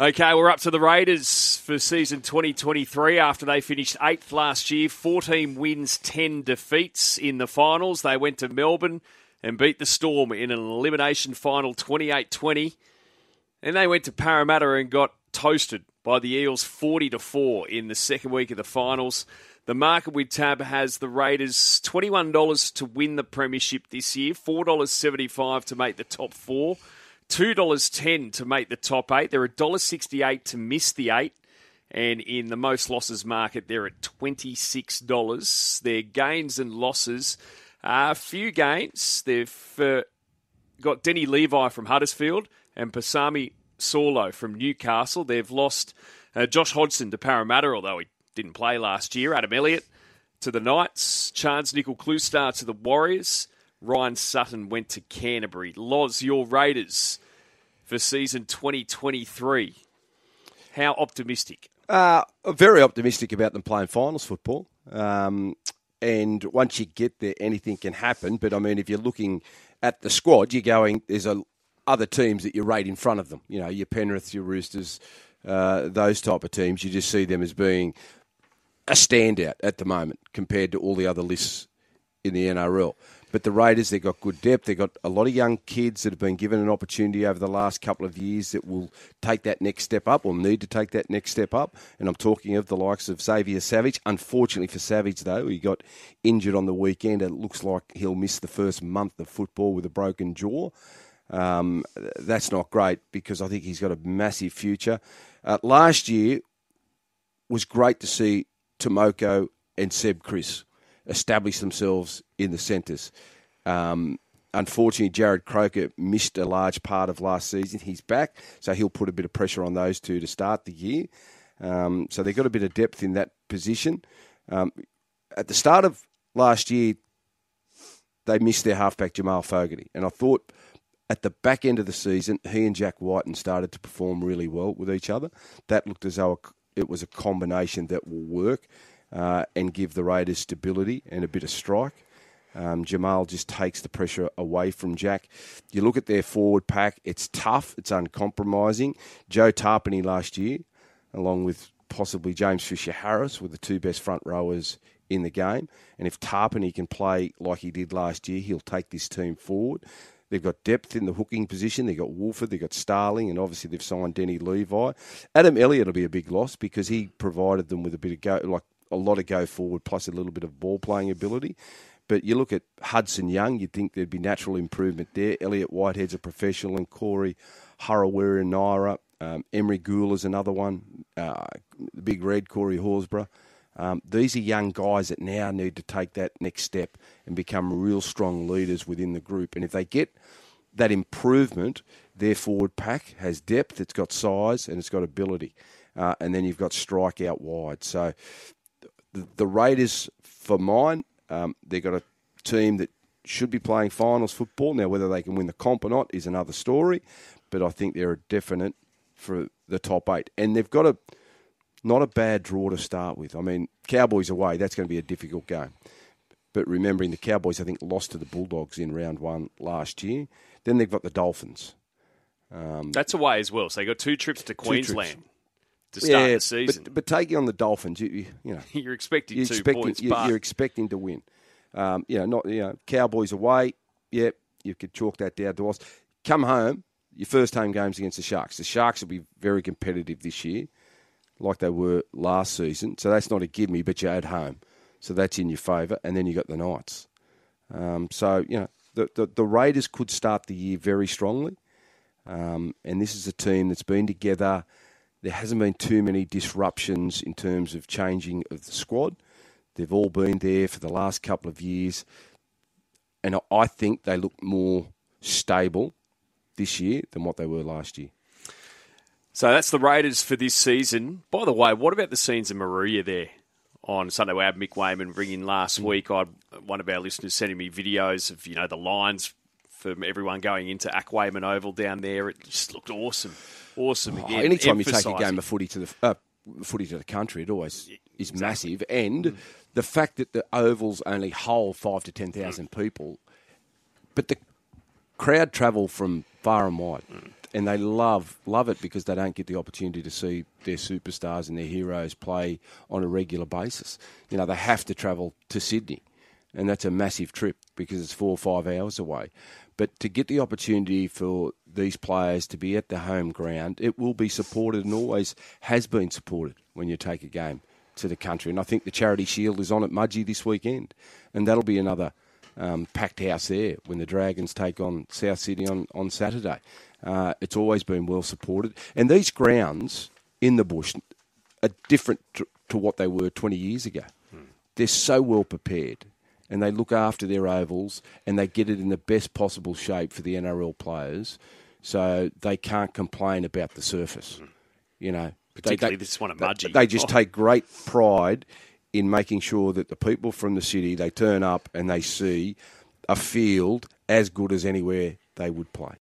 Okay, we're up to the Raiders for season 2023 after they finished eighth last year, 14 wins, 10 defeats in the finals. They went to Melbourne and beat the Storm in an elimination final 28 20. And they went to Parramatta and got toasted by the Eels 40 to 4 in the second week of the finals. The market with tab has the Raiders $21 to win the premiership this year, $4.75 to make the top four. $2.10 to make the top eight. They're $1.68 to miss the eight. And in the most losses market, they're at $26. Their gains and losses are a few gains. They've uh, got Danny Levi from Huddersfield and Pasami Saulo from Newcastle. They've lost uh, Josh Hodgson to Parramatta, although he didn't play last year. Adam Elliott to the Knights. Charnze Nicoll-Klokstad to the Warriors. Ryan Sutton went to Canterbury. Loz, your Raiders for season 2023. How optimistic? Uh, very optimistic about them playing finals football. Um, and once you get there, anything can happen. But I mean, if you're looking at the squad, you're going, there's a, other teams that you rate in front of them. You know, your Penrith, your Roosters, uh, those type of teams. You just see them as being a standout at the moment compared to all the other lists in the NRL. But the Raiders, they've got good depth. They've got a lot of young kids that have been given an opportunity over the last couple of years that will take that next step up or need to take that next step up. And I'm talking of the likes of Xavier Savage. Unfortunately for Savage, though, he got injured on the weekend. It looks like he'll miss the first month of football with a broken jaw. Um, that's not great because I think he's got a massive future. Uh, last year was great to see Timoko and Seb Kris establish themselves in the centres. Um, unfortunately, Jarrod Croker missed a large part of last season. He's back, so he'll put a bit of pressure on those two to start the year. Um, so they've got a bit of depth in that position. Um, at the start of last year, they missed their halfback Jamal Fogarty, and I thought at the back end of the season, he and Jack Wighton started to perform really well with each other. That looked as though it was a combination that will work uh, and give the Raiders stability and a bit of strike. Um, Jamal just takes the pressure away from Jack. You look at their forward pack, it's tough, it's uncompromising. Joe Tapine last year, along with possibly James Fisher Harris, were the two best front rowers in the game. And if Tapine can play like he did last year, he'll take this team forward. They've got depth in the hooking position. They've got Woolford, they've got Starling, and obviously they've signed Danny Levi. Adam Elliott will be a big loss because he provided them with a bit of go, like a lot of go forward plus a little bit of ball playing ability. But you look at Hudson Young, you'd think there'd be natural improvement there. Elliott Whitehead's a professional, and Corey Harawira Naera. Um, Emre is another one. Uh, the big red, Corey Horsburgh. Um, these are young guys that now need to take that next step and become real strong leaders within the group. And if they get that improvement, their forward pack has depth, it's got size, and it's got ability. Uh, and then you've got strike out wide. So the, the Raiders, for mine, um, they've got a team that should be playing finals football. Now, whether they can win the comp or not is another story, but I think they're a definite for the top eight. And they've got a not a bad draw to start with. I mean, Cowboys away, that's going to be a difficult game. But remembering the Cowboys, I think, lost to the Bulldogs in round one last year. Then they've got the Dolphins. Um, that's away as well. So they got two trips to Queensland. Trips to start yeah, the season. But, but, taking on the Dolphins, you, you, you know, you're expecting you're two expecting, points. You're, you're, expecting to win. Um, you know, not you know, Cowboys away. Yep, you could chalk that down to us. Come home. Your first home games against the Sharks. The Sharks will be very competitive this year, like they were last season. So that's not a give me, but you're at home, so that's in your favour. And then you got the Knights. Um, so you know, the, the, the Raiders could start the year very strongly. Um, and this is a team that's been together there hasn't been too many disruptions in terms of changing of the squad. They've all been there for the last couple of years, and I think they look more stable this year than what they were last year. So that's the Raiders for this season. By the way, what about the scenes in Moruya there on Sunday? We had Mick Wayman ringing last mm. week. I one of our listeners sending me videos of you know the lines for everyone going into Ack Wayman Oval down there. It just looked awesome awesome again. Oh, anytime you take a game of footy to the uh, footy to the country, it always is exactly. massive. And mm. the fact that the ovals only hold five to ten thousand mm. people, but the crowd travel from far and wide. Mm. and they love love it because they don't get the opportunity to see their superstars and their heroes play on a regular basis. You know, they have to travel to Sydney, and that's a massive trip because it's four or five hours away. But to get the opportunity for these players to be at the home ground, it will be supported and always has been supported when you take a game to the country. And I think the Charity Shield is on at Mudgee this weekend, and that'll be another um, packed house there when the Dragons take on South Sydney on, on Saturday. Uh, it's always been well supported. And these grounds in the bush are different to, to what they were 20 years ago. Hmm. They're so well prepared and they look after their ovals and they get it in the best possible shape for the NRL players so they can't complain about the surface. Hmm. You know, particularly they, they, this one at Mudgee. They just oh. take great pride in making sure that the people from the city they turn up and they see a field as good as anywhere they would play.